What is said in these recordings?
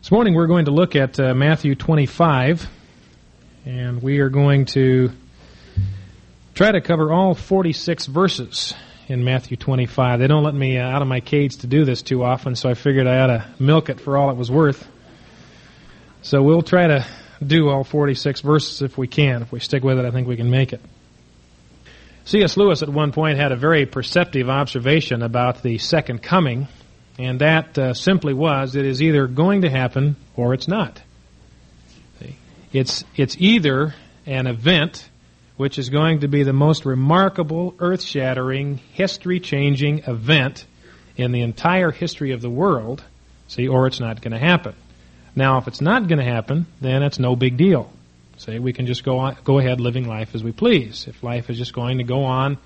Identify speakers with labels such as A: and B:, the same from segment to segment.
A: This morning we're going to look at uh, Matthew 25, and we are going to try to cover all 46 verses in Matthew 25. They don't let me uh, out of my cage to do this too often, so I figured I ought to milk it for all it was worth. So we'll try to do all 46 verses if we can. If we stick with it, I think we can make it. C.S. Lewis at one point had a very perceptive observation about the second coming and that uh, simply was it is either going to happen or it's not. It's, it's either an event which is going to be the most remarkable, earth shattering, history changing event in the entire history of the world, see, or it's not going to happen. Now, if it's not going to happen, then it's no big deal. See, we can just go on, go ahead living life as we please. If life is just going to go on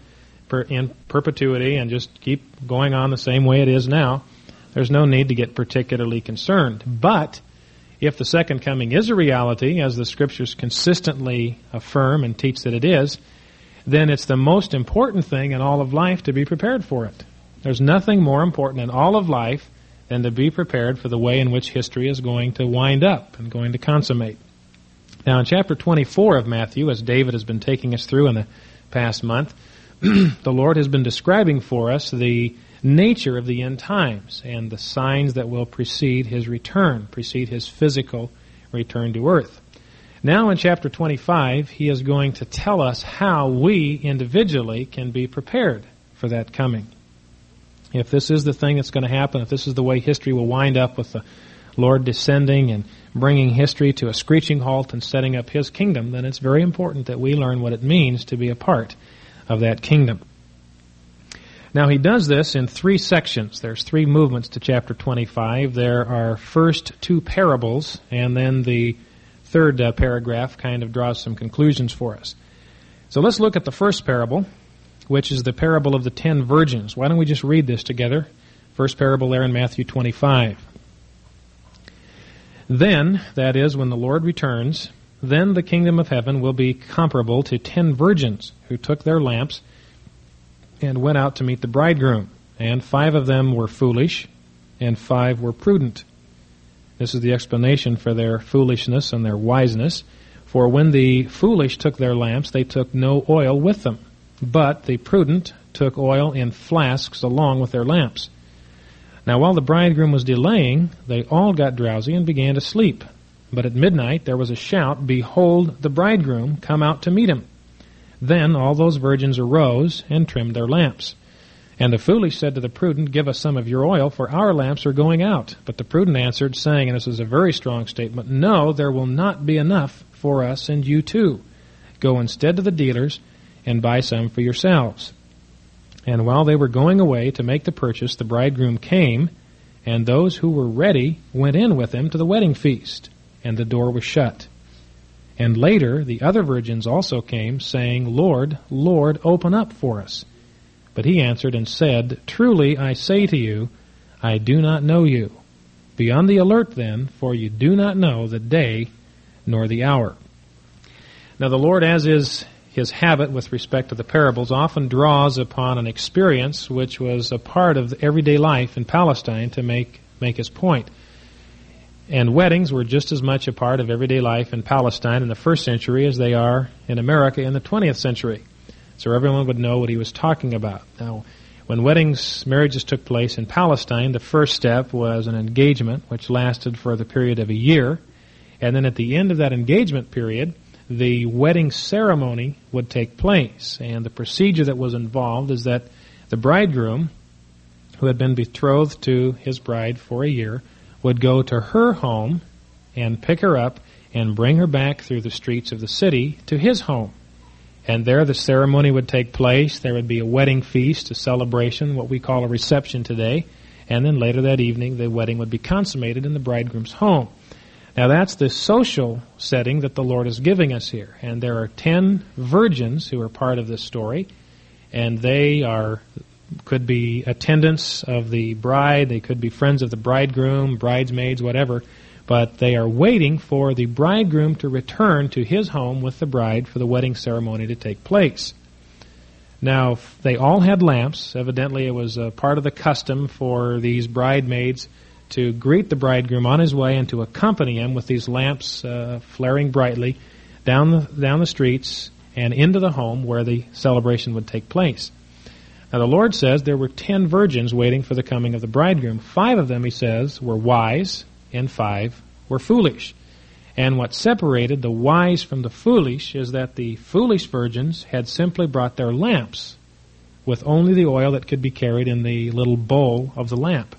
A: per, in perpetuity and just keep going on the same way it is now, there's no need to get particularly concerned. But if the second coming is a reality, as the scriptures consistently affirm and teach that it is, then it's the most important thing in all of life to be prepared for it. There's nothing more important in all of life than to be prepared for the way in which history is going to wind up and going to consummate. Now, in chapter 24 of Matthew, as David has been taking us through in the past month, the Lord has been describing for us the nature of the end times and the signs that will precede his return, precede his physical return to earth. Now in chapter 25, he is going to tell us how we individually can be prepared for that coming. If this is the thing that's going to happen, if this is the way history will wind up with the Lord descending and bringing history to a screeching halt and setting up his kingdom, then it's very important that we learn what it means to be a part of that kingdom. Now he does this in three sections. There's three movements to chapter 25. There are first two parables, and then the third uh, paragraph kind of draws some conclusions for us. So let's look at the first parable, which is the parable of the ten virgins. Why don't we just read this together? First parable there in Matthew 25. Then, that is, when the Lord returns, then the kingdom of heaven will be comparable to ten virgins who took their lamps and went out to meet the bridegroom. And five of them were foolish, and five were prudent. This is the explanation for their foolishness and their wiseness. For when the foolish took their lamps, they took no oil with them. But the prudent took oil in flasks along with their lamps. Now while the bridegroom was delaying, they all got drowsy and began to sleep. But at midnight there was a shout, Behold, the bridegroom, come out to meet him. Then all those virgins arose and trimmed their lamps. And the foolish said to the prudent, Give us some of your oil, for our lamps are going out. But the prudent answered, saying, and this is a very strong statement, No, there will not be enough for us and you too. Go instead to the dealers and buy some for yourselves. And while they were going away to make the purchase, the bridegroom came, and those who were ready went in with him to the wedding feast, and the door was shut. And later the other virgins also came, saying, Lord, Lord, open up for us. But he answered and said, Truly I say to you, I do not know you. Be on the alert then, for you do not know the day nor the hour. Now the Lord, as is his habit with respect to the parables, often draws upon an experience which was a part of everyday life in Palestine to make, make his point. And weddings were just as much a part of everyday life in Palestine in the first century as they are in America in the 20th century. So everyone would know what he was talking about. Now, when weddings, marriages took place in Palestine, the first step was an engagement, which lasted for the period of a year. And then at the end of that engagement period, the wedding ceremony would take place. And the procedure that was involved is that the bridegroom, who had been betrothed to his bride for a year, would go to her home and pick her up and bring her back through the streets of the city to his home. And there the ceremony would take place. There would be a wedding feast, a celebration, what we call a reception today. And then later that evening, the wedding would be consummated in the bridegroom's home. Now that's the social setting that the Lord is giving us here. And there are ten virgins who are part of this story. And they are could be attendants of the bride, they could be friends of the bridegroom, bridesmaids, whatever, but they are waiting for the bridegroom to return to his home with the bride for the wedding ceremony to take place. Now, they all had lamps. Evidently, it was a part of the custom for these bridesmaids to greet the bridegroom on his way and to accompany him with these lamps uh, flaring brightly down the, down the streets and into the home where the celebration would take place. Now, the Lord says there were ten virgins waiting for the coming of the bridegroom. Five of them, he says, were wise, and five were foolish. And what separated the wise from the foolish is that the foolish virgins had simply brought their lamps with only the oil that could be carried in the little bowl of the lamp.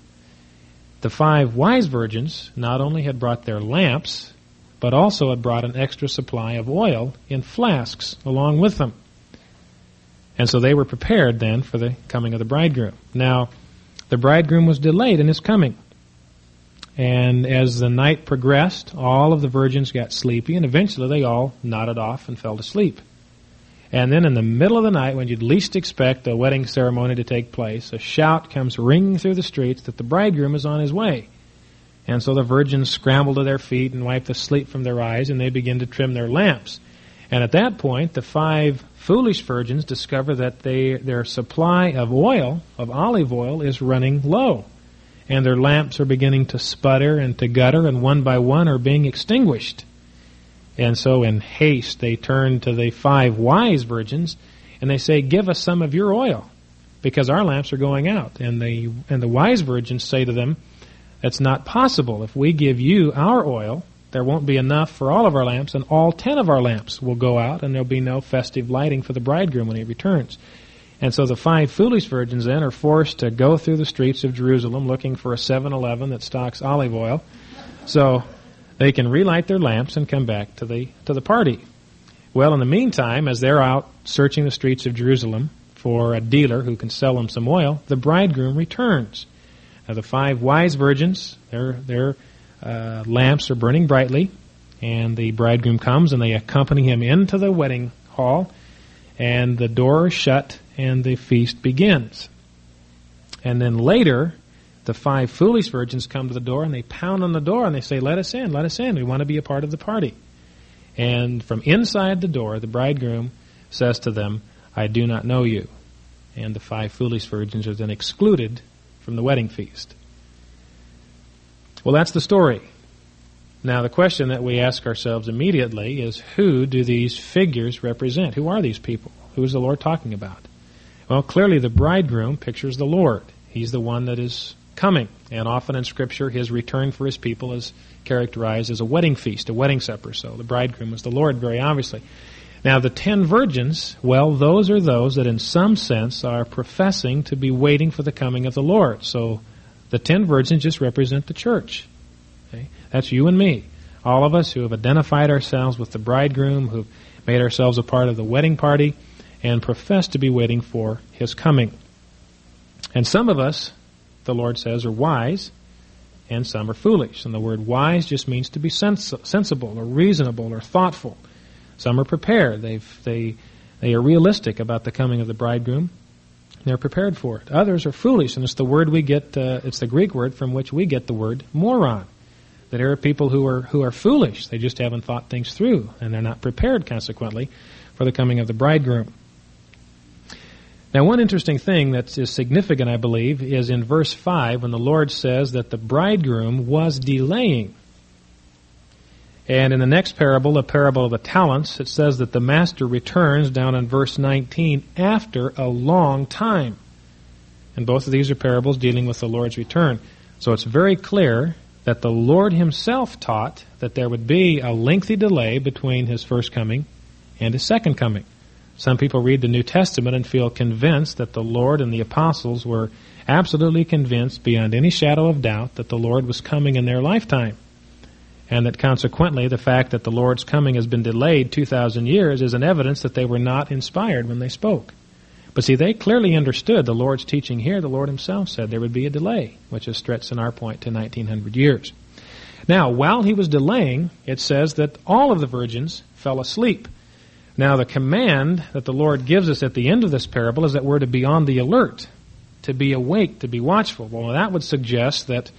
A: The five wise virgins not only had brought their lamps, but also had brought an extra supply of oil in flasks along with them. And so they were prepared then for the coming of the bridegroom. Now, the bridegroom was delayed in his coming. And as the night progressed, all of the virgins got sleepy, and eventually they all nodded off and fell to sleep. And then in the middle of the night, when you'd least expect the wedding ceremony to take place, a shout comes ringing through the streets that the bridegroom is on his way. And so the virgins scramble to their feet and wipe the sleep from their eyes, and they begin to trim their lamps. And at that point, the five foolish virgins discover that they, their supply of oil, of olive oil, is running low and their lamps are beginning to sputter and to gutter, and one by one are being extinguished. And so, in haste, they turn to the five wise virgins and they say, Give us some of your oil, because our lamps are going out. And the, and the wise virgins say to them, That's not possible. If we give you our oil, there won't be enough for all of our lamps, and all ten of our lamps will go out, and there'll be no festive lighting for the bridegroom when he returns. And so the five foolish virgins then are forced to go through the streets of Jerusalem looking for a 7-Eleven that stocks olive oil, so they can relight their lamps and come back to the to the party. Well, in the meantime, as they're out searching the streets of Jerusalem for a dealer who can sell them some oil, the bridegroom returns. Now, the five wise virgins, their their uh, lamps are burning brightly, and the bridegroom comes and they accompany him into the wedding hall, and the door is shut and the feast begins. And then later, the five foolish virgins come to the door and they pound on the door and they say, Let us in, let us in. We want to be a part of the party. And from inside the door, the bridegroom says to them, I do not know you. And the five foolish virgins are then excluded from the wedding feast. Well, that's the story. Now, the question that we ask ourselves immediately is who do these figures represent? Who are these people? Who is the Lord talking about? Well, clearly the bridegroom pictures the Lord. He's the one that is coming. And often in Scripture, his return for his people is characterized as a wedding feast, a wedding supper. So the bridegroom is the Lord, very obviously. Now, the ten virgins, well, those are those that in some sense are professing to be waiting for the coming of the Lord. So the ten virgins just represent the church. Okay? That's you and me. All of us who have identified ourselves with the bridegroom, who've made ourselves a part of the wedding party, and profess to be waiting for his coming. And some of us, the Lord says, are wise, and some are foolish. And the word wise just means to be sens- sensible or reasonable or thoughtful. Some are prepared. They've, they, they are realistic about the coming of the bridegroom. They're prepared for it. Others are foolish, and it's the word we get, uh, it's the Greek word from which we get the word moron. That there are people who are, who are foolish. They just haven't thought things through, and they're not prepared, consequently, for the coming of the bridegroom. Now, one interesting thing that is significant, I believe, is in verse 5 when the Lord says that the bridegroom was delaying. And in the next parable, the parable of the talents, it says that the master returns down in verse 19 after a long time. And both of these are parables dealing with the Lord's return. So it's very clear that the Lord himself taught that there would be a lengthy delay between his first coming and his second coming. Some people read the New Testament and feel convinced that the Lord and the apostles were absolutely convinced beyond any shadow of doubt that the Lord was coming in their lifetime. And that consequently, the fact that the Lord's coming has been delayed 2,000 years is an evidence that they were not inspired when they spoke. But see, they clearly understood the Lord's teaching here. The Lord Himself said there would be a delay, which has stretched in our point to 1900 years. Now, while He was delaying, it says that all of the virgins fell asleep. Now, the command that the Lord gives us at the end of this parable is that we're to be on the alert, to be awake, to be watchful. Well, that would suggest that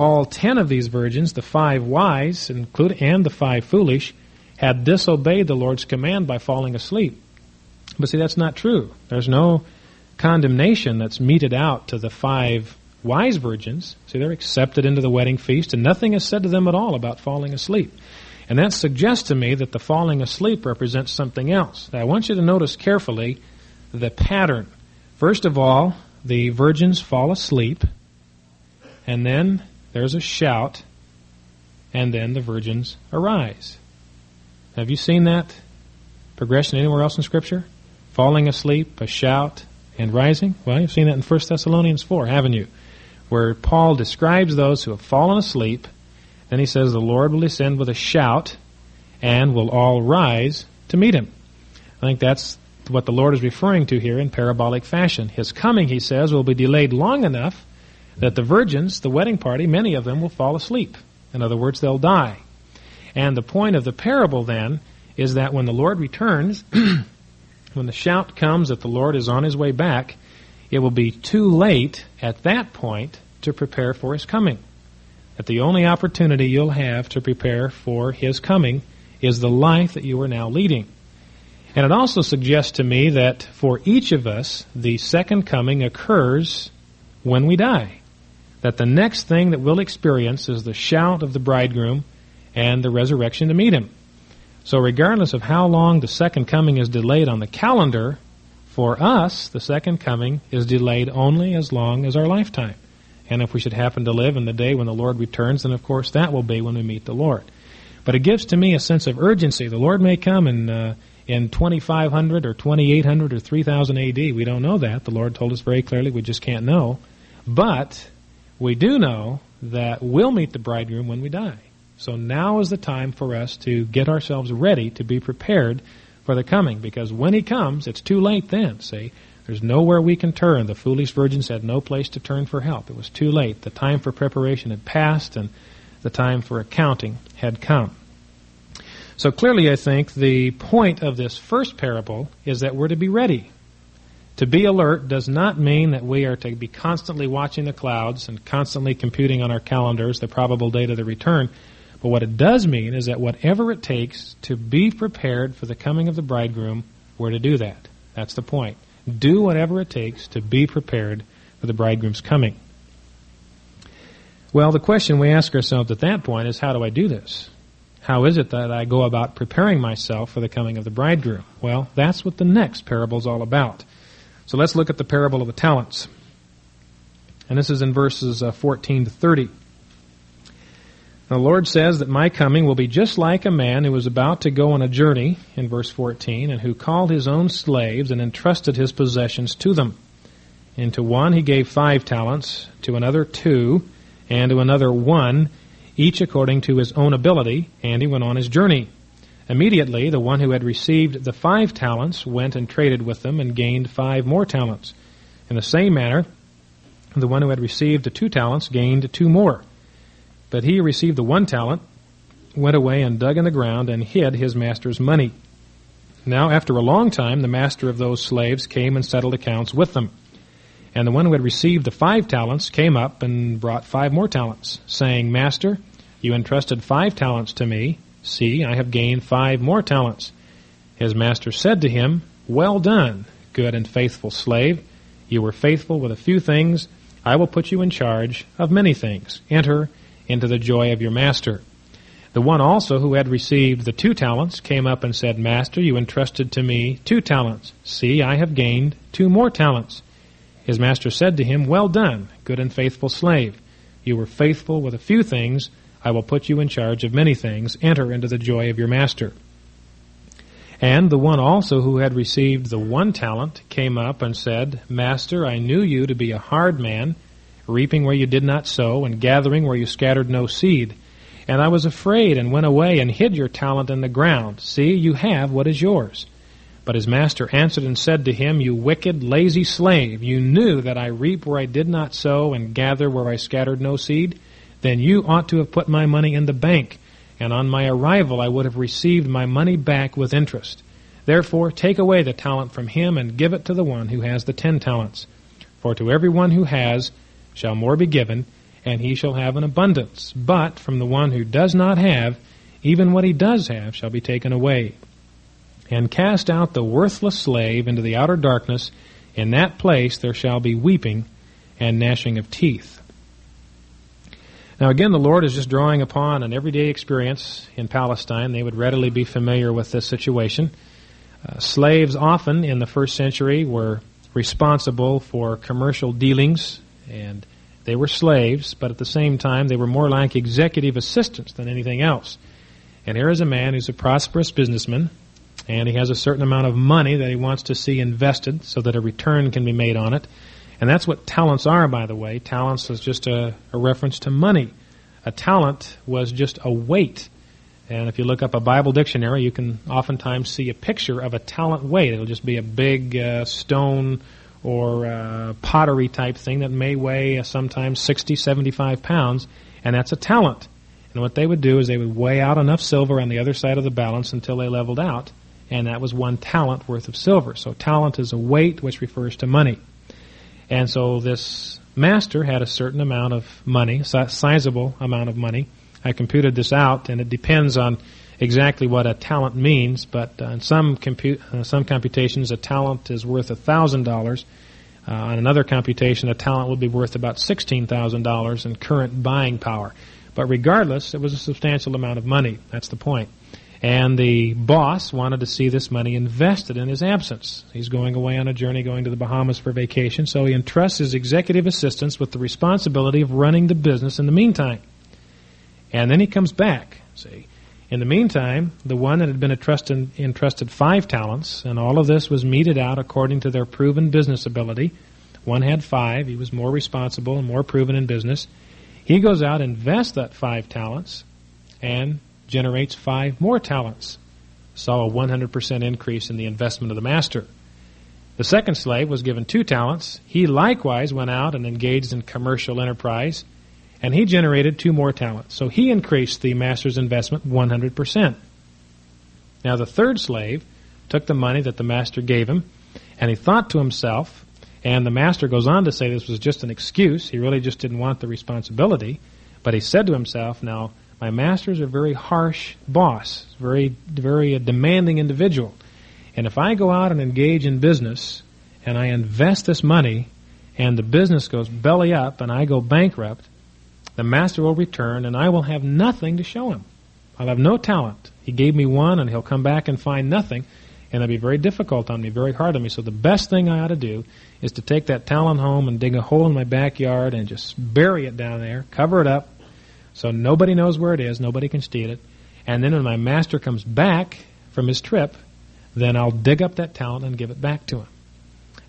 A: all ten of these virgins, the five wise and the five foolish, had disobeyed the Lord's command by falling asleep. But see, that's not true. There's no condemnation that's meted out to the five wise virgins, see, they're accepted into the wedding feast, and nothing is said to them at all about falling asleep. And that suggests to me that the falling asleep represents something else. Now, I want you to notice carefully the pattern. First of all, the virgins fall asleep, and then there's a shout, and then the virgins arise. Have you seen that progression anywhere else in Scripture? Falling asleep, a shout, and rising? Well, you've seen that in 1 Thessalonians 4, haven't you? Where Paul describes those who have fallen asleep. Then he says, The Lord will descend with a shout, and will all rise to meet him. I think that's what the Lord is referring to here in parabolic fashion. His coming, he says, will be delayed long enough that the virgins, the wedding party, many of them will fall asleep. In other words, they'll die. And the point of the parable then is that when the Lord returns, when the shout comes that the Lord is on his way back, it will be too late at that point to prepare for his coming. That the only opportunity you'll have to prepare for his coming is the life that you are now leading. And it also suggests to me that for each of us, the second coming occurs when we die. That the next thing that we'll experience is the shout of the bridegroom and the resurrection to meet him. So, regardless of how long the second coming is delayed on the calendar, for us, the second coming is delayed only as long as our lifetime. And if we should happen to live in the day when the Lord returns, then of course that will be when we meet the Lord. But it gives to me a sense of urgency. The Lord may come in, uh, in 2500 or 2800 or 3000 AD. We don't know that. The Lord told us very clearly we just can't know. But we do know that we'll meet the bridegroom when we die. So now is the time for us to get ourselves ready to be prepared for the coming, because when he comes, it's too late then, see? There's nowhere we can turn. The foolish virgins had no place to turn for help. It was too late. The time for preparation had passed, and the time for accounting had come. So clearly, I think the point of this first parable is that we're to be ready. To be alert does not mean that we are to be constantly watching the clouds and constantly computing on our calendars the probable date of the return. But what it does mean is that whatever it takes to be prepared for the coming of the bridegroom, we're to do that. That's the point. Do whatever it takes to be prepared for the bridegroom's coming. Well, the question we ask ourselves at that point is how do I do this? How is it that I go about preparing myself for the coming of the bridegroom? Well, that's what the next parable is all about. So let's look at the parable of the talents. And this is in verses uh, 14 to 30. The Lord says that my coming will be just like a man who was about to go on a journey, in verse 14, and who called his own slaves and entrusted his possessions to them. And to one he gave five talents, to another two, and to another one, each according to his own ability, and he went on his journey. Immediately, the one who had received the five talents went and traded with them and gained five more talents. In the same manner, the one who had received the two talents gained two more. But he who received the one talent, went away and dug in the ground and hid his master's money. Now, after a long time, the master of those slaves came and settled accounts with them. And the one who had received the five talents came up and brought five more talents, saying, Master, you entrusted five talents to me. See, I have gained five more talents. His master said to him, Well done, good and faithful slave. You were faithful with a few things. I will put you in charge of many things. Enter into the joy of your master. The one also who had received the two talents came up and said, Master, you entrusted to me two talents. See, I have gained two more talents. His master said to him, Well done, good and faithful slave. You were faithful with a few things. I will put you in charge of many things. Enter into the joy of your master. And the one also who had received the one talent came up and said, Master, I knew you to be a hard man reaping where you did not sow, and gathering where you scattered no seed. And I was afraid, and went away, and hid your talent in the ground. See, you have what is yours. But his master answered and said to him, You wicked, lazy slave, you knew that I reap where I did not sow, and gather where I scattered no seed? Then you ought to have put my money in the bank, and on my arrival I would have received my money back with interest. Therefore, take away the talent from him, and give it to the one who has the ten talents. For to every one who has, shall more be given, and he shall have an abundance. But from the one who does not have, even what he does have shall be taken away. And cast out the worthless slave into the outer darkness. In that place there shall be weeping and gnashing of teeth. Now, again, the Lord is just drawing upon an everyday experience in Palestine. They would readily be familiar with this situation. Uh, slaves often in the first century were responsible for commercial dealings, and they were slaves, but at the same time, they were more like executive assistants than anything else. And here is a man who's a prosperous businessman, and he has a certain amount of money that he wants to see invested so that a return can be made on it. And that's what talents are, by the way. Talents is just a, a reference to money. A talent was just a weight. And if you look up a Bible dictionary, you can oftentimes see a picture of a talent weight. It'll just be a big uh, stone or uh, pottery type thing that may weigh uh, sometimes 60, 75 pounds, and that's a talent. And what they would do is they would weigh out enough silver on the other side of the balance until they leveled out, and that was one talent worth of silver. So talent is a weight which refers to money. And so this master had a certain amount of money, a sizable amount of money. I computed this out, and it depends on exactly what a talent means, but uh, in some, uh, some computations, a talent is worth $1,000. Uh, on another computation, a talent would be worth about $16,000 in current buying power. But regardless, it was a substantial amount of money. That's the point. And the boss wanted to see this money invested in his absence. He's going away on a journey, going to the Bahamas for vacation, so he entrusts his executive assistants with the responsibility of running the business in the meantime. And then he comes back, see. In the meantime, the one that had been entrusted, entrusted five talents, and all of this was meted out according to their proven business ability. One had five. He was more responsible and more proven in business. He goes out, invests that five talents, and generates five more talents. Saw a 100% increase in the investment of the master. The second slave was given two talents. He likewise went out and engaged in commercial enterprise, and he generated two more talents. So he increased the master's investment 100%. Now the third slave took the money that the master gave him, and he thought to himself, and the master goes on to say this was just an excuse. He really just didn't want the responsibility. But he said to himself, Now, my master is a very harsh boss, very, very demanding individual. And if I go out and engage in business and I invest this money and the business goes belly up and I go bankrupt, the master will return and I will have nothing to show him. I'll have no talent. He gave me one and he'll come back and find nothing and it'll be very difficult on me, very hard on me. So the best thing I ought to do is to take that talent home and dig a hole in my backyard and just bury it down there, cover it up, so nobody knows where it is, nobody can steal it. And then when my master comes back from his trip, then I'll dig up that talent and give it back to him.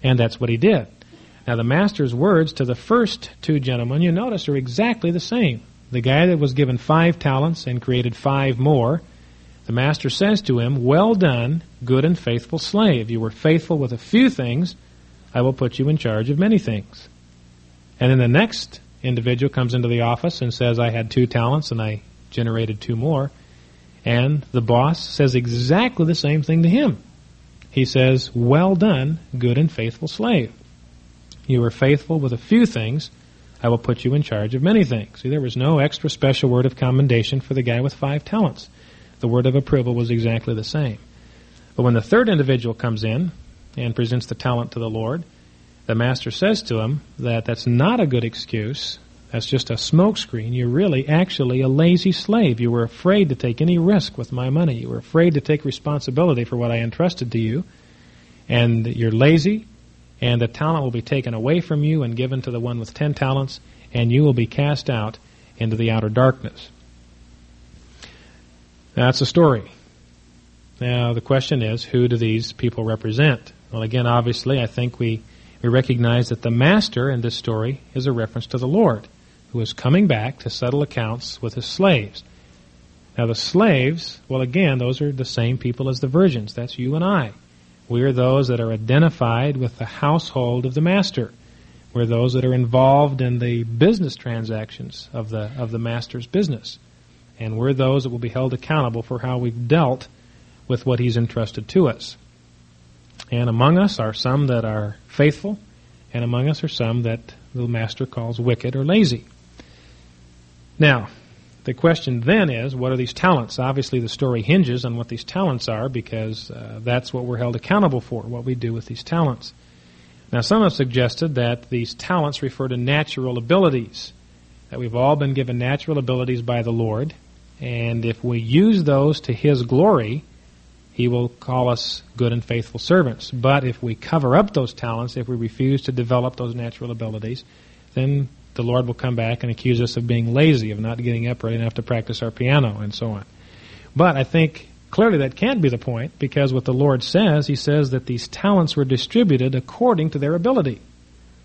A: And that's what he did. Now the master's words to the first two gentlemen, you notice, are exactly the same. The guy that was given five talents and created five more, the master says to him, Well done, good and faithful slave. You were faithful with a few things, I will put you in charge of many things. And then the next individual comes into the office and says, I had two talents and I generated two more. And the boss says exactly the same thing to him. He says, Well done, good and faithful slave. You were faithful with a few things. I will put you in charge of many things. See, there was no extra special word of commendation for the guy with five talents. The word of approval was exactly the same. But when the third individual comes in and presents the talent to the Lord, the master says to him that that's not a good excuse. That's just a smokescreen. You're really actually a lazy slave. You were afraid to take any risk with my money. You were afraid to take responsibility for what I entrusted to you. And you're lazy, and the talent will be taken away from you and given to the one with ten talents, and you will be cast out into the outer darkness. That's the story. Now, the question is, who do these people represent? Well, again, obviously, I think we we recognize that the master in this story is a reference to the Lord, who is coming back to settle accounts with his slaves. Now, the slaves, well, again, those are the same people as the virgins. That's you and I. We are those that are identified with the household of the master. We're those that are involved in the business transactions of the, of the master's business. And we're those that will be held accountable for how we've dealt with what he's entrusted to us. And among us are some that are faithful, and among us are some that the Master calls wicked or lazy. Now, the question then is, what are these talents? Obviously, the story hinges on what these talents are because uh, that's what we're held accountable for, what we do with these talents. Now, some have suggested that these talents refer to natural abilities, that we've all been given natural abilities by the Lord, and if we use those to His glory, He will call us good and faithful servants. But if we cover up those talents, if we refuse to develop those natural abilities, then the Lord will come back and accuse us of being lazy, of not getting up early enough to practice our piano, and so on. But I think clearly that can't be the point because what the Lord says, He says that these talents were distributed according to their ability.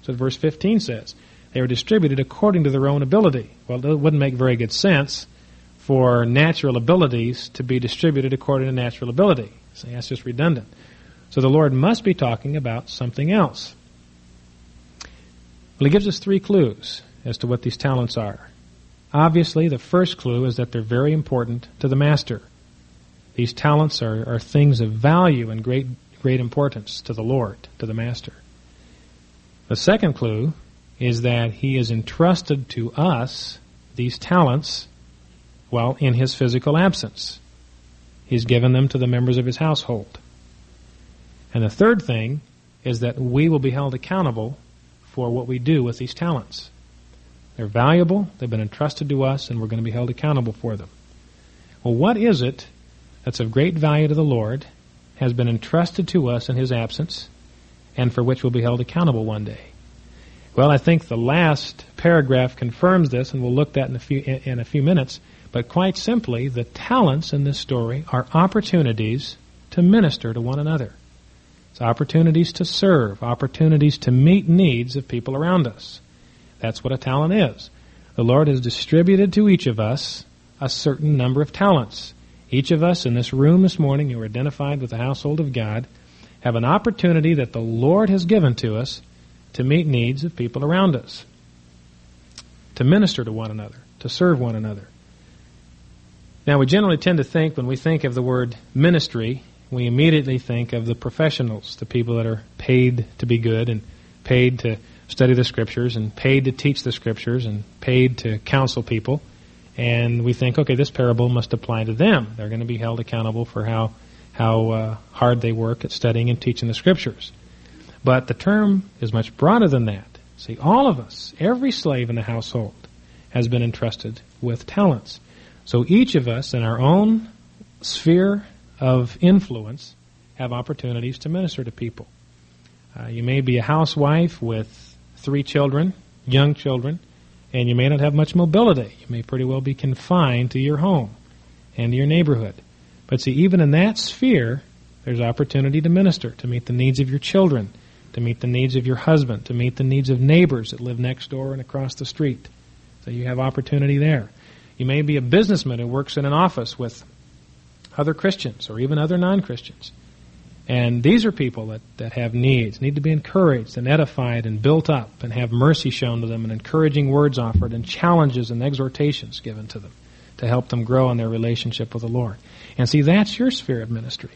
A: So verse 15 says. They were distributed according to their own ability. Well, it wouldn't make very good sense for natural abilities to be distributed according to natural ability. So that's just redundant. So the Lord must be talking about something else. Well, He gives us three clues as to what these talents are. Obviously, the first clue is that they're very important to the master. These talents are, are things of value and great, great importance to the Lord, to the master. The second clue is that he has entrusted to us these talents, well, in his physical absence. He's given them to the members of his household. And the third thing is that we will be held accountable for what we do with these talents. They're valuable, they've been entrusted to us, and we're going to be held accountable for them. Well, what is it that's of great value to the Lord, has been entrusted to us in His absence, and for which we'll be held accountable one day? Well, I think the last paragraph confirms this, and we'll look at that in a few in a few minutes. But quite simply, the talents in this story are opportunities to minister to one another. It's opportunities to serve, opportunities to meet needs of people around us. That's what a talent is. The Lord has distributed to each of us a certain number of talents. Each of us in this room this morning who are identified with the household of God have an opportunity that the Lord has given to us to meet needs of people around us, to minister to one another, to serve one another. Now, we generally tend to think, when we think of the word ministry, we immediately think of the professionals, the people that are paid to be good and paid to study the scriptures and paid to teach the scriptures and paid to counsel people. And we think, okay, this parable must apply to them. They're going to be held accountable for how how uh, hard they work at studying and teaching the scriptures. But the term is much broader than that. See, all of us, every slave in the household, has been entrusted with talents. So each of us, in our own sphere of influence, have opportunities to minister to people. Uh, you may be a housewife with three children, young children, and you may not have much mobility. You may pretty well be confined to your home and your neighborhood. But see, even in that sphere, there's opportunity to minister, to meet the needs of your children, to meet the needs of your husband, to meet the needs of neighbors that live next door and across the street. So you have opportunity there. You may be a businessman who works in an office with other Christians or even other non Christians. And these are people that, that have needs, need to be encouraged and edified and built up and have mercy shown to them and encouraging words offered and challenges and exhortations given to them to help them grow in their relationship with the Lord. And see, that's your sphere of ministry.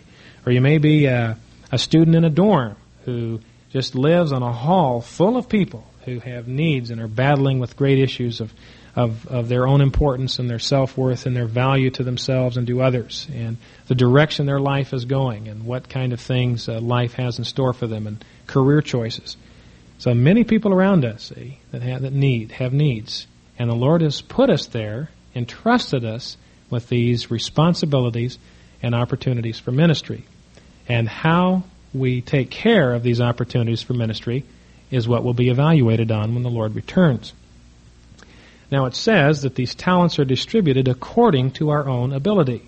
A: Or you may be a, a student in a dorm who just lives on a hall full of people who have needs and are battling with great issues of, of, of their own importance and their self worth and their value to themselves and to others, and the direction their life is going, and what kind of things uh, life has in store for them, and career choices. So many people around us see, that have that need have needs, and the Lord has put us there, entrusted us with these responsibilities and opportunities for ministry, and how we take care of these opportunities for ministry is what will be evaluated on when the Lord returns. Now it says that these talents are distributed according to our own ability.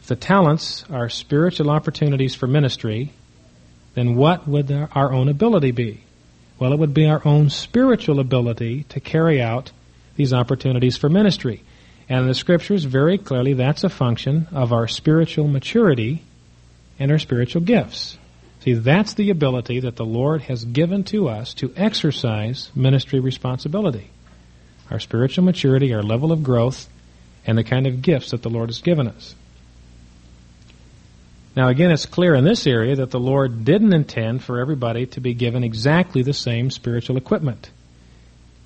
A: If the talents are spiritual opportunities for ministry, then what would our own ability be? Well, it would be our own spiritual ability to carry out these opportunities for ministry. And in the scriptures, very clearly, that's a function of our spiritual maturity and our spiritual gifts. See, that's the ability that the Lord has given to us to exercise ministry responsibility. Our spiritual maturity, our level of growth, and the kind of gifts that the Lord has given us. Now, again, it's clear in this area that the Lord didn't intend for everybody to be given exactly the same spiritual equipment.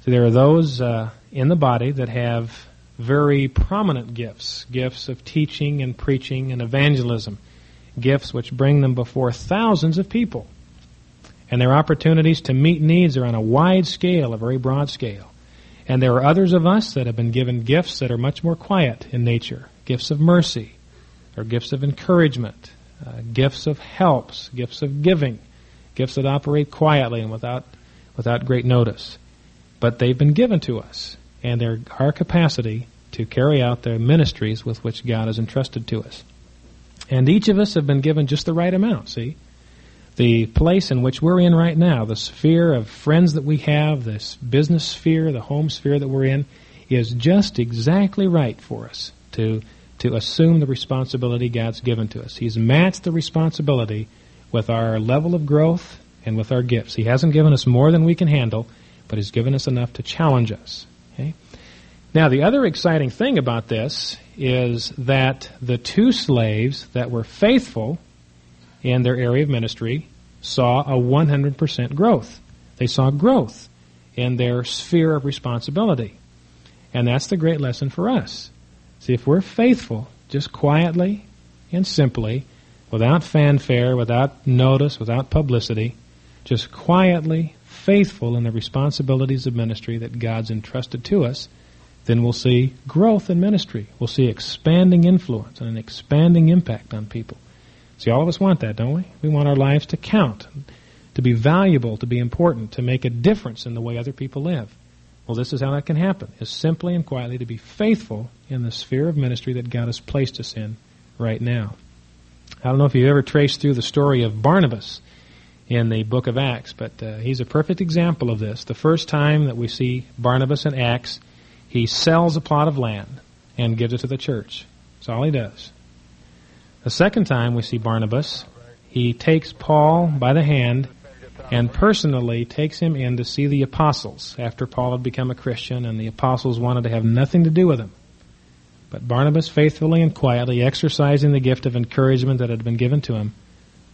A: So there are those uh, in the body that have very prominent gifts gifts of teaching and preaching and evangelism gifts which bring them before thousands of people. And their opportunities to meet needs are on a wide scale, a very broad scale. And there are others of us that have been given gifts that are much more quiet in nature gifts of mercy, or gifts of encouragement, uh, gifts of helps, gifts of giving, gifts that operate quietly and without, without great notice. But they've been given to us, and they're our capacity to carry out the ministries with which God has entrusted to us. And each of us have been given just the right amount, see? The place in which we're in right now, the sphere of friends that we have, this business sphere, the home sphere that we're in, is just exactly right for us to, to assume the responsibility God's given to us. He's matched the responsibility with our level of growth and with our gifts. He hasn't given us more than we can handle, but He's given us enough to challenge us. Okay? Now, the other exciting thing about this is that the two slaves that were faithful in their area of ministry saw a 100% growth. They saw growth in their sphere of responsibility. And that's the great lesson for us. See, if we're faithful, just quietly and simply, without fanfare, without notice, without publicity, just quietly faithful in the responsibilities of ministry that God's entrusted to us, then we'll see growth in ministry. We'll see expanding influence and an expanding impact on people. See, all of us want that, don't we? We want our lives to count, to be valuable, to be important, to make a difference in the way other people live. Well, this is how that can happen, is simply and quietly to be faithful in the sphere of ministry that God has placed us in right now. I don't know if you've ever traced through the story of Barnabas in the book of Acts, but uh, he's a perfect example of this. The first time that we see Barnabas in Acts, he sells a plot of land and gives it to the church. That's all he does. The second time we see Barnabas, he takes Paul by the hand and personally takes him in to see the apostles after Paul had become a Christian and the apostles wanted to have nothing to do with him. But Barnabas, faithfully and quietly exercising the gift of encouragement that had been given to him,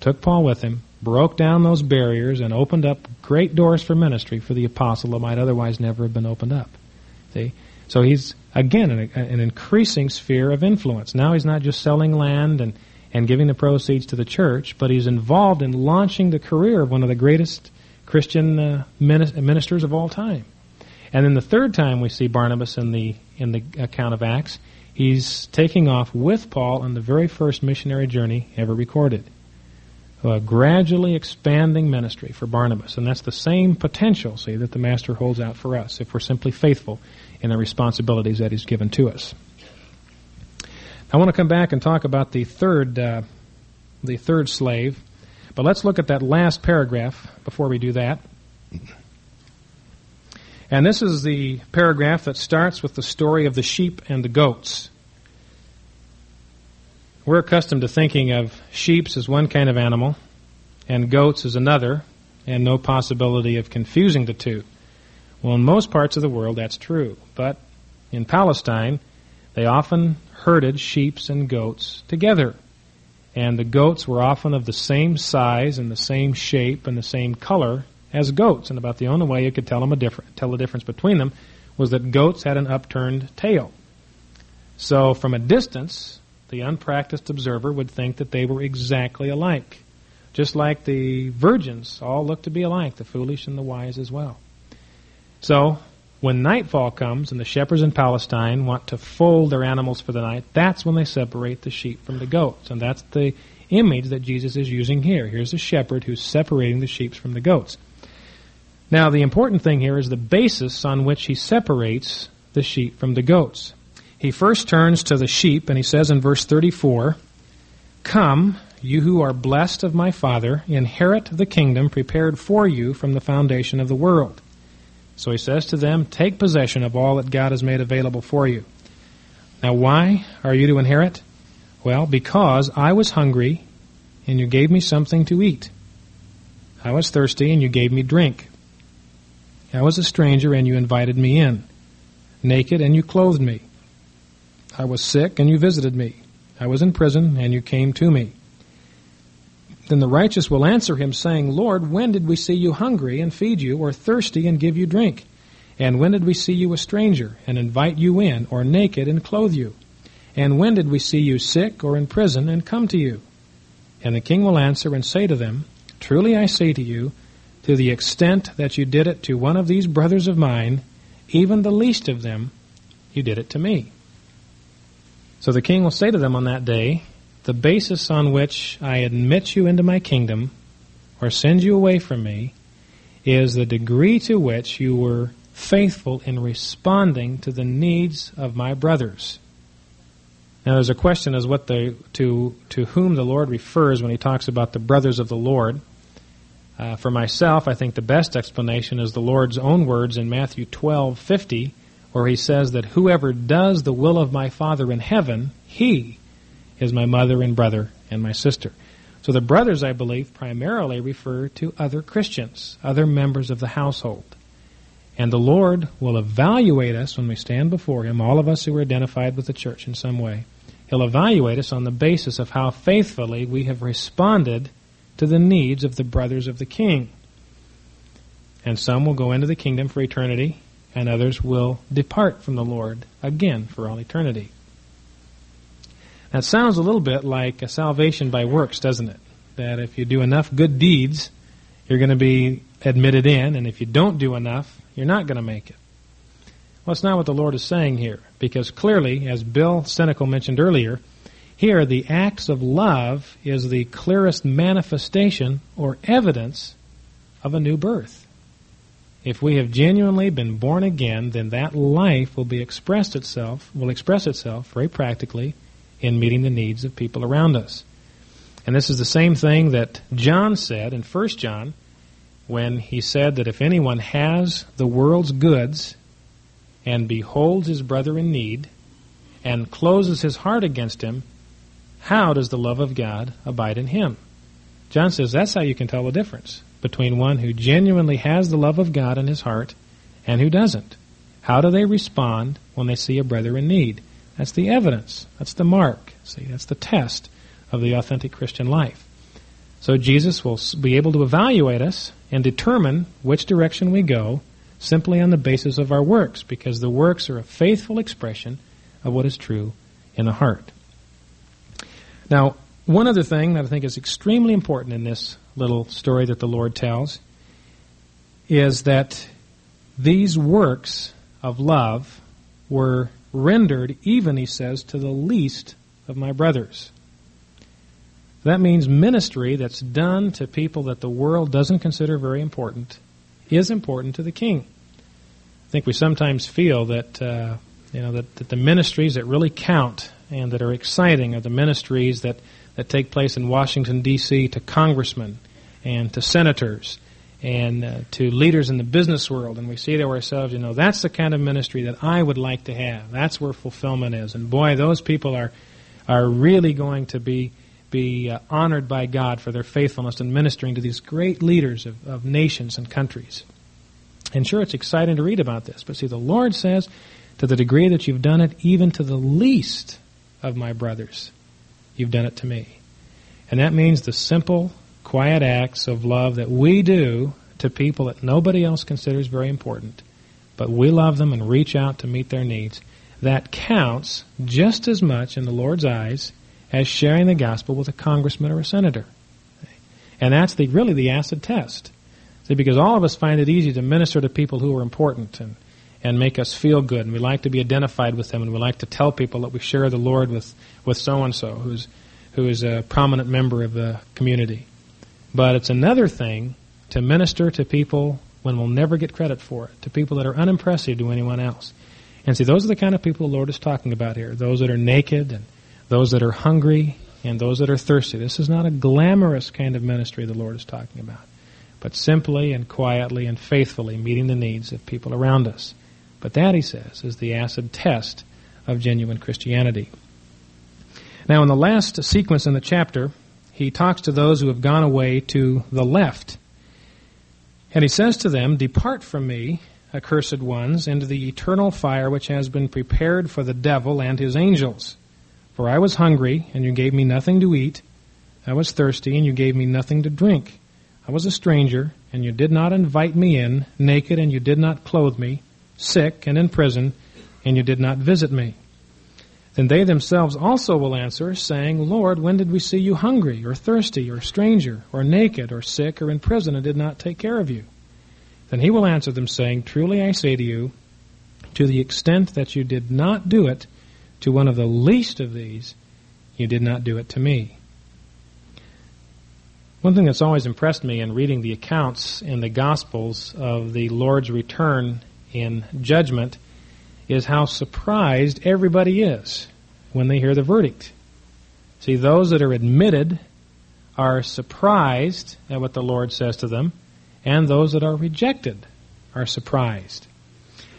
A: took Paul with him, broke down those barriers, and opened up great doors for ministry for the apostle that might otherwise never have been opened up. See? So he's, again, an, an increasing sphere of influence. Now he's not just selling land and, and giving the proceeds to the church, but he's involved in launching the career of one of the greatest Christian uh, ministers of all time. And then the third time we see Barnabas in the in the account of Acts, he's taking off with Paul on the very first missionary journey ever recorded. A gradually expanding ministry for Barnabas, and that's the same potential, see, that the Master holds out for us if we're simply faithful in the responsibilities that He's given to us. I want to come back and talk about the third, uh, the third slave, but let's look at that last paragraph before we do that. And this is the paragraph that starts with the story of the sheep and the goats. We're accustomed to thinking of sheep as one kind of animal and goats as another, and no possibility of confusing the two. Well, in most parts of the world, that's true. But in Palestine, they often herded sheep and goats together. And the goats were often of the same size and the same shape and the same color as goats. And about the only way you could tell them a different, tell the difference between them was that goats had an upturned tail. So from a distance, the unpracticed observer would think that they were exactly alike. Just like the virgins all look to be alike, the foolish and the wise as well. So, when nightfall comes and the shepherds in Palestine want to fold their animals for the night, that's when they separate the sheep from the goats. And that's the image that Jesus is using here. Here's a shepherd who's separating the sheep from the goats. Now, the important thing here is the basis on which he separates the sheep from the goats. He first turns to the sheep and he says in verse 34, Come, you who are blessed of my Father, inherit the kingdom prepared for you from the foundation of the world. So he says to them, Take possession of all that God has made available for you. Now, why are you to inherit? Well, because I was hungry, and you gave me something to eat. I was thirsty, and you gave me drink. I was a stranger, and you invited me in. Naked, and you clothed me. I was sick, and you visited me. I was in prison, and you came to me. Then the righteous will answer him, saying, Lord, when did we see you hungry and feed you, or thirsty and give you drink? And when did we see you a stranger and invite you in, or naked and clothe you? And when did we see you sick or in prison and come to you? And the king will answer and say to them, Truly I say to you, to the extent that you did it to one of these brothers of mine, even the least of them, you did it to me. So the king will say to them on that day, The basis on which I admit you into my kingdom, or send you away from me, is the degree to which you were faithful in responding to the needs of my brothers. Now, there's a question as what the to to whom the Lord refers when He talks about the brothers of the Lord. Uh, for myself, I think the best explanation is the Lord's own words in Matthew 12:50, where He says that whoever does the will of my Father in heaven, he is my mother and brother and my sister. So the brothers, I believe, primarily refer to other Christians, other members of the household. And the Lord will evaluate us when we stand before Him, all of us who are identified with the church in some way. He'll evaluate us on the basis of how faithfully we have responded to the needs of the brothers of the king. And some will go into the kingdom for eternity, and others will depart from the Lord again for all eternity. That sounds a little bit like a salvation by works, doesn't it? That if you do enough good deeds, you're going to be admitted in, and if you don't do enough, you're not going to make it. Well, that's not what the Lord is saying here, because clearly, as Bill Senecal mentioned earlier, here the acts of love is the clearest manifestation or evidence of a new birth. If we have genuinely been born again, then that life will be expressed itself, will express itself very practically in meeting the needs of people around us. And this is the same thing that John said in 1 John when he said that if anyone has the world's goods and beholds his brother in need and closes his heart against him, how does the love of God abide in him? John says that's how you can tell the difference between one who genuinely has the love of God in his heart and who doesn't. How do they respond when they see a brother in need? That's the evidence. That's the mark. See, that's the test of the authentic Christian life. So Jesus will be able to evaluate us and determine which direction we go simply on the basis of our works, because the works are a faithful expression of what is true in the heart. Now, one other thing that I think is extremely important in this little story that the Lord tells is that these works of love were rendered, even, he says, to the least of my brothers. That means ministry that's done to people that the world doesn't consider very important is important to the king. I think we sometimes feel that uh, you know that, that the ministries that really count and that are exciting are the ministries that, that take place in Washington D.C. to congressmen and to senators and uh, to leaders in the business world, and we say to ourselves, you know, that's the kind of ministry that I would like to have. That's where fulfillment is, and boy, those people are are really going to be be uh, honored by God for their faithfulness in ministering to these great leaders of, of nations and countries. And sure, it's exciting to read about this, but see, the Lord says, to the degree that you've done it, even to the least of my brothers, you've done it to me. And that means the simple, quiet acts of love that we do to people that nobody else considers very important, but we love them and reach out to meet their needs. That counts just as much in the Lord's eyes as sharing the gospel with a congressman or a senator. And that's the, really the acid test. See, because all of us find it easy to minister to people who are important and, and make us feel good, and we like to be identified with them, and we like to tell people that we share the Lord with, with so and so who's who is a prominent member of the community. But it's another thing to minister to people when we'll never get credit for it, to people that are unimpressive to anyone else. And see, those are the kind of people the Lord is talking about here. Those that are naked and those that are hungry and those that are thirsty. This is not a glamorous kind of ministry the Lord is talking about, but simply and quietly and faithfully meeting the needs of people around us. But that, he says, is the acid test of genuine Christianity. Now, in the last sequence in the chapter, he talks to those who have gone away to the left. And he says to them, Depart from me, accursed ones, into the eternal fire which has been prepared for the devil and his angels. For I was hungry, and you gave me nothing to eat. I was thirsty, and you gave me nothing to drink. I was a stranger, and you did not invite me in, naked, and you did not clothe me, sick and in prison, and you did not visit me. Then they themselves also will answer, saying, Lord, when did we see you hungry, or thirsty, or stranger, or naked, or sick, or in prison, and did not take care of you? Then he will answer them, saying, Truly I say to you, to the extent that you did not do it to one of the least of these, you did not do it to me. One thing that's always impressed me in reading the accounts in the Gospels of the Lord's return in judgment is how surprised everybody is when they hear the verdict. See, those that are admitted are surprised at what the Lord says to them, and those that are rejected are surprised.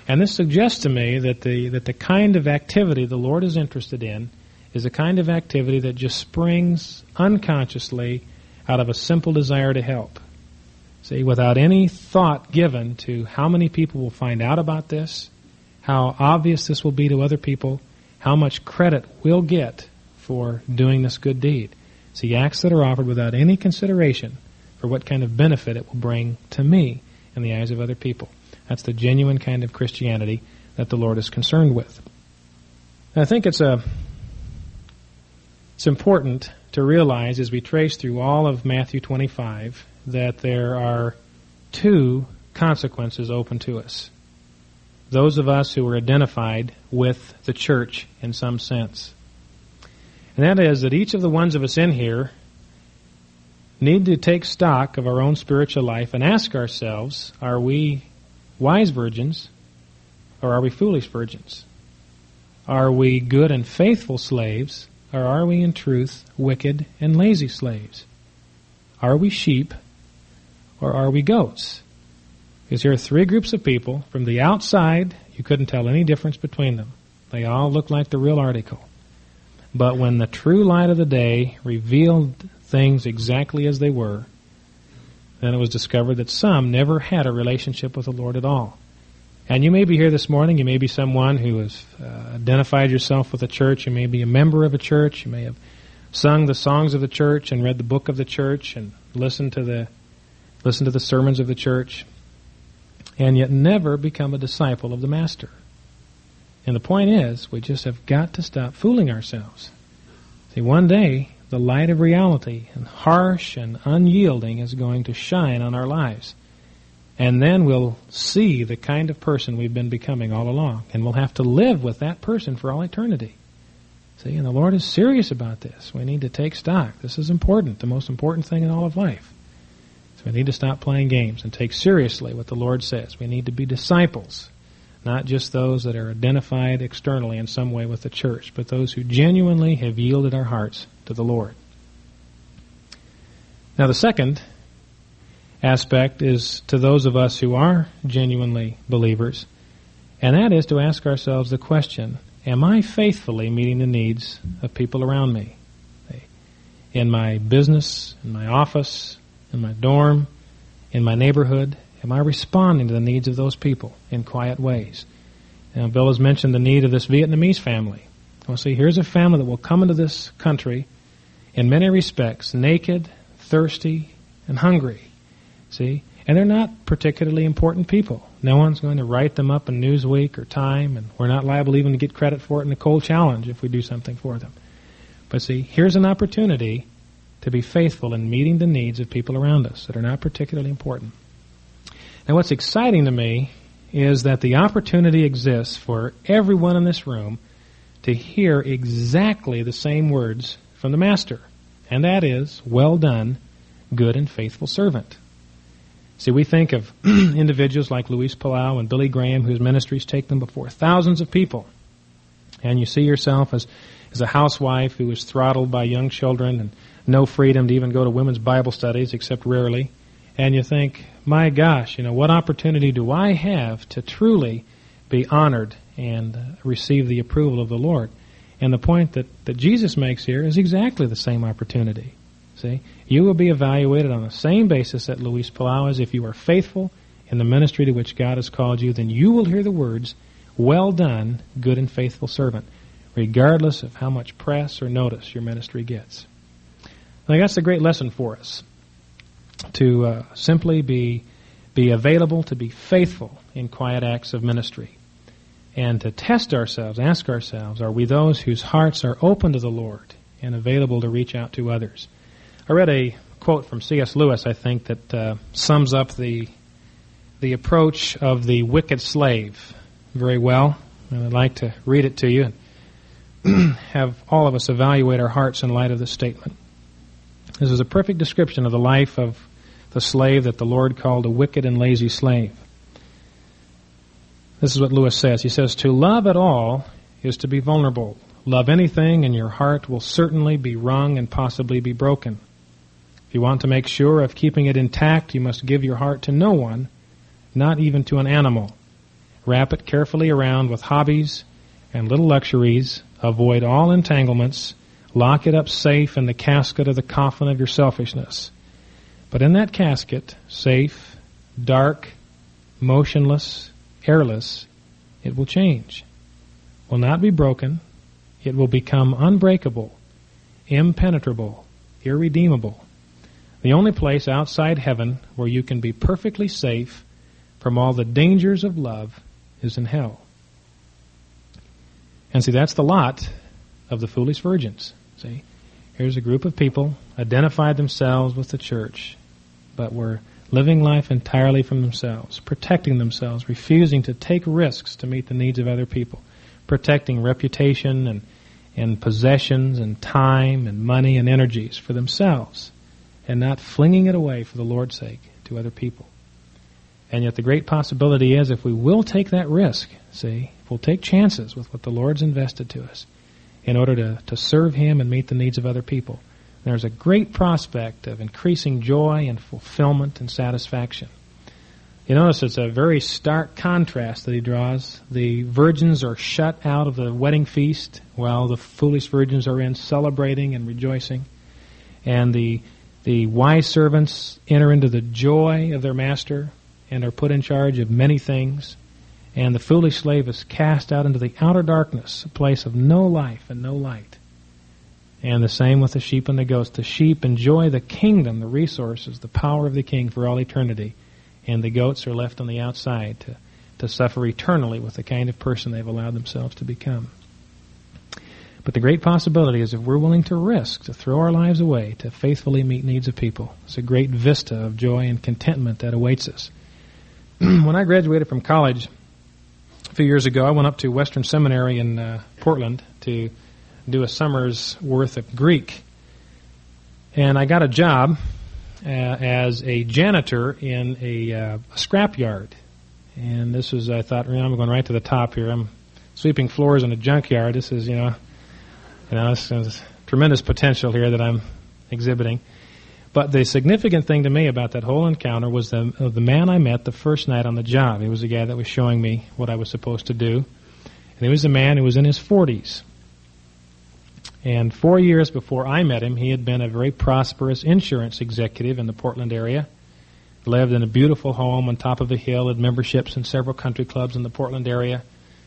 A: And this suggests to me that the, that the kind of activity the Lord is interested in is a kind of activity that just springs unconsciously out of a simple desire to help. See, without any thought given to how many people will find out about this, how obvious this will be to other people, how much credit we'll get for doing this good deed. See, acts that are offered without any consideration for what kind of benefit it will bring to me in the eyes of other people. That's the genuine kind of Christianity that the Lord is concerned with. I think it's a it's important to realize as we trace through all of Matthew 25 that there are two consequences open to us those of us who are identified with the church in some sense. And that is that each of the ones of us in here need to take stock of our own spiritual life and ask ourselves, are we wise virgins or are we foolish virgins? Are we good and faithful slaves or are we in truth wicked and lazy slaves? Are we sheep or are we goats? Because here are three groups of people. From the outside, you couldn't tell any difference between them. They all looked like the real article. But when the true light of the day revealed things exactly as they were, then it was discovered that some never had a relationship with the Lord at all. And you may be here this morning. You may be someone who has uh, identified yourself with a church. You may be a member of a church. You may have sung the songs of the church and read the book of the church and listened to the listened to the sermons of the church and yet never become a disciple of the Master. And the point is, we just have got to stop fooling ourselves. See, one day, the light of reality, and harsh and unyielding, is going to shine on our lives. And then we'll see the kind of person we've been becoming all along. And we'll have to live with that person for all eternity. See, and the Lord is serious about this. We need to take stock. This is important, the most important thing in all of life. We need to stop playing games and take seriously what the Lord says. We need to be disciples, not just those that are identified externally in some way with the church, but those who genuinely have yielded our hearts to the Lord. Now, the second aspect is to those of us who are genuinely believers, and that is to ask ourselves the question Am I faithfully meeting the needs of people around me? In my business, in my office, in my dorm, in my neighborhood? Am I responding to the needs of those people in quiet ways? Now, Bill has mentioned the need of this Vietnamese family. Well, see, here's a family that will come into this country in many respects naked, thirsty, and hungry. See? And they're not particularly important people. No one's going to write them up in Newsweek or Time, and we're not liable even to get credit for it in the Cold Challenge if we do something for them. But see, here's an opportunity to be faithful in meeting the needs of people around us that are not particularly important. Now, what's exciting to me is that the opportunity exists for everyone in this room to hear exactly the same words from the Master, and that is, Well done, good and faithful servant. See, we think of individuals like Luis Palau and Billy Graham, whose ministries take them before thousands of people. And you see yourself as, as a housewife who is throttled by young children and no freedom to even go to women's Bible studies except rarely. And you think, my gosh, you know, what opportunity do I have to truly be honored and receive the approval of the Lord? And the point that, that Jesus makes here is exactly the same opportunity. See? You will be evaluated on the same basis that Luis Palau is. If you are faithful in the ministry to which God has called you, then you will hear the words, Well done, good and faithful servant, regardless of how much press or notice your ministry gets. I think that's a great lesson for us to uh, simply be be available, to be faithful in quiet acts of ministry. and to test ourselves, ask ourselves, are we those whose hearts are open to the Lord and available to reach out to others? I read a quote from C.S. Lewis, I think, that uh, sums up the the approach of the wicked slave very well, and I'd like to read it to you and have all of us evaluate our hearts in light of this statement. This is a perfect description of the life of the slave that the Lord called a wicked and lazy slave. This is what Lewis says. He says, To love at all is to be vulnerable. Love anything, and your heart will certainly be wrung and possibly be broken. If you want to make sure of keeping it intact, you must give your heart to no one, not even to an animal. Wrap it carefully around with hobbies and little luxuries. Avoid all entanglements. Lock it up safe in the casket of the coffin of your selfishness. But in that casket, safe, dark, motionless, airless, it will change, will not be broken, it will become unbreakable, impenetrable, irredeemable. The only place outside heaven where you can be perfectly safe from all the dangers of love is in hell. And see, that's the lot of the foolish virgins. See, here's a group of people identified themselves with the church, but were living life entirely from themselves, protecting themselves, refusing to take risks to meet the needs of other people, protecting reputation and, and possessions and time and money and energies for themselves, and not flinging it away for the Lord's sake to other people. And yet the great possibility is if we will take that risk, see, if we'll take chances with what the Lord's invested to us in order to, to serve Him and meet the needs of other people, there's a great prospect of increasing joy and fulfillment and satisfaction. You notice it's a very stark contrast that he draws. The virgins are shut out of the wedding feast while the foolish virgins are in celebrating and rejoicing. And the, the wise servants enter into the joy of their master and are put in charge of many things. And the foolish slave is cast out into the outer darkness, a place of no life and no light. And the same with the sheep and the goats. The sheep enjoy the kingdom, the resources, the power of the king for all eternity. And the goats are left on the outside to, to suffer eternally with the kind of person they've allowed themselves to become. But the great possibility is if we're willing to risk, to throw our lives away, to faithfully meet needs of people, it's a great vista of joy and contentment that awaits us. when I graduated from college few years ago, I went up to Western Seminary in uh, Portland to do a summer's worth of Greek. And I got a job uh, as a janitor in a, uh, scrapyard. And this was, I thought, you know, I'm going right to the top here. I'm sweeping floors in a junkyard. This is, you know, you know, this is tremendous potential here that I'm exhibiting. But the significant thing to me about that whole encounter was the, uh, the man I met the first night on the job. He was the guy that was showing me what I was supposed to do. And he was a man who was in his 40s. And four years before I met him, he had been a very prosperous insurance executive in the Portland area. Lived in a beautiful home on top of a hill, had memberships in several country clubs in the Portland area,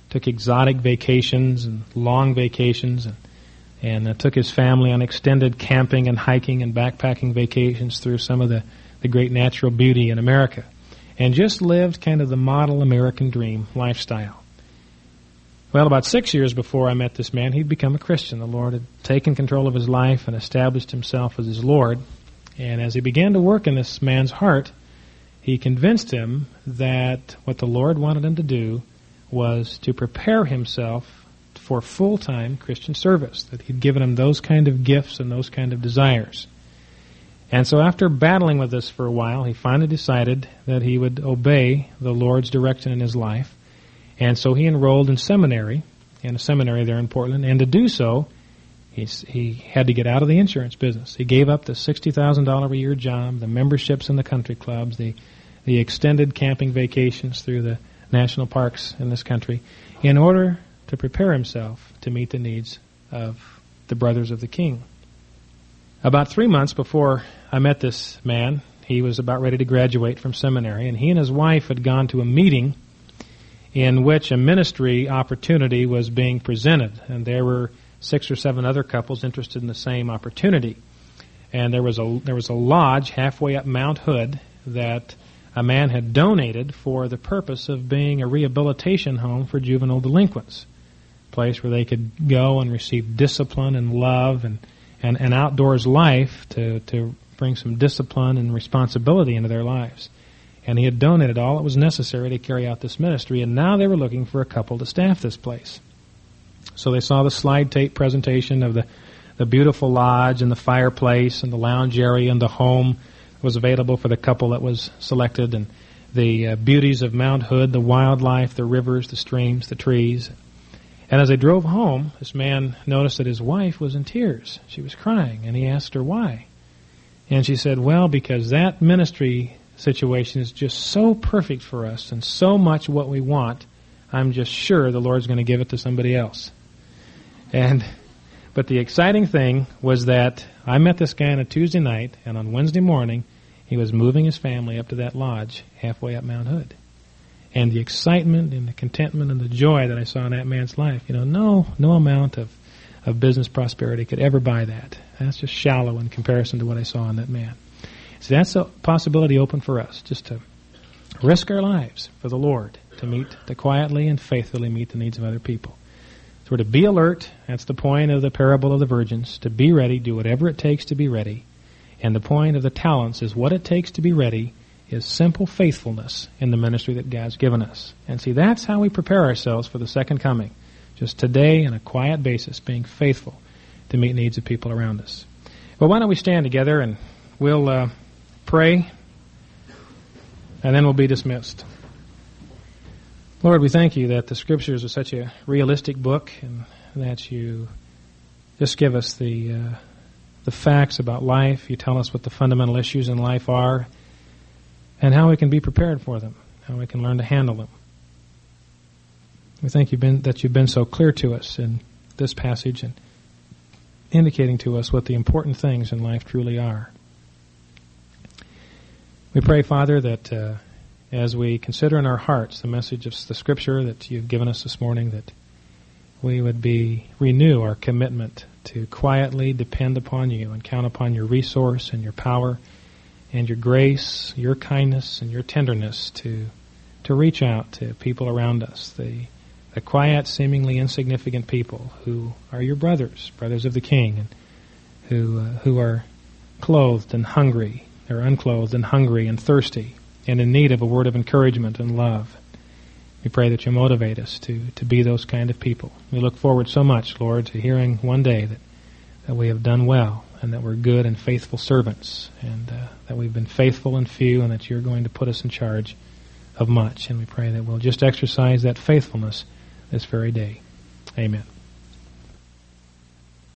A: took exotic vacations and long vacations, and, and uh, took his family on extended camping and hiking and backpacking vacations through some of the, the great natural beauty in America. And just lived kind of the model American dream lifestyle. Well, about six years before I met this man, he'd become a Christian. The Lord had taken control of his life and established himself as his Lord. And as he began to work in this man's heart, he convinced him that what the Lord wanted him to do was to prepare himself for full time Christian service, that he'd given him those kind of gifts and those kind of desires. And so, after battling with this for a while, he finally decided that he would obey the Lord's direction in his life and so he enrolled in seminary, in a seminary there in Portland, and to do so, he, he had to get out of the insurance business. He gave up the $60,000 a year job, the memberships in the country clubs, the, the extended camping vacations through the national parks in this country, in order to prepare himself to meet the needs of the brothers of the king. About three months before I met this man, he was about ready to graduate from seminary, and he and his wife had gone to a meeting in which a ministry opportunity was being presented, and there were six or seven other couples interested in the same opportunity. And there was a there was a lodge halfway up Mount Hood that a man had donated for the purpose of being a rehabilitation home for juvenile delinquents, place where they could go and receive discipline and love and, and, and outdoors life to, to bring some discipline and responsibility into their lives. And he had donated all that was necessary to carry out this ministry, and now they were looking for a couple to staff this place. So they saw the slide tape presentation of the, the beautiful lodge and the fireplace and the lounge area and the home was available for the couple that was selected and the uh, beauties of Mount Hood, the wildlife, the rivers, the streams, the trees. And as they drove home, this man noticed that his wife was in tears. She was crying, and he asked her why. And she said, Well, because that ministry situation is just so perfect for us and so much what we want, I'm just sure the Lord's going to give it to somebody else. And but the exciting thing was that I met this guy on a Tuesday night, and on Wednesday morning, he was moving his family up to that lodge halfway up Mount Hood. And the excitement and the contentment and the joy that I saw in that man's life, you know, no, no amount of, of business prosperity could ever buy that. That's just shallow in comparison to what I saw in that man. So that's a possibility open for us, just to risk our lives for the Lord, to meet, to quietly and faithfully meet the needs of other people. So we're to be alert. That's the point of the parable of the virgins. To be ready, do whatever it takes to be ready. And the point of the talents is what it takes to be ready is simple faithfulness in the ministry that God's given us. And see, that's how we prepare ourselves for the second coming. Just today, on a quiet basis, being faithful to meet needs of people around us. Well, why don't we stand together and we'll uh, pray, and then we'll be dismissed. Lord, we thank you that the Scriptures are such a realistic book, and that you just give us the uh, the facts about life. You tell us what the fundamental issues in life are, and how we can be prepared for them, how we can learn to handle them. We thank you that you've been so clear to us in this passage and indicating to us what the important things in life truly are. We pray, Father, that. Uh, as we consider in our hearts the message of the Scripture that you've given us this morning, that we would be renew our commitment to quietly depend upon you and count upon your resource and your power and your grace, your kindness and your tenderness to to reach out to people around us, the the quiet, seemingly insignificant people who are your brothers, brothers of the King, and who uh, who are clothed and hungry, they're unclothed and hungry and thirsty and in need of a word of encouragement and love. We pray that you motivate us to, to be those kind of people. We look forward so much, Lord, to hearing one day that, that we have done well and that we're good and faithful servants and uh, that we've been faithful in few and that you're going to put us in charge of much. And we pray that we'll just exercise that faithfulness this very day. Amen.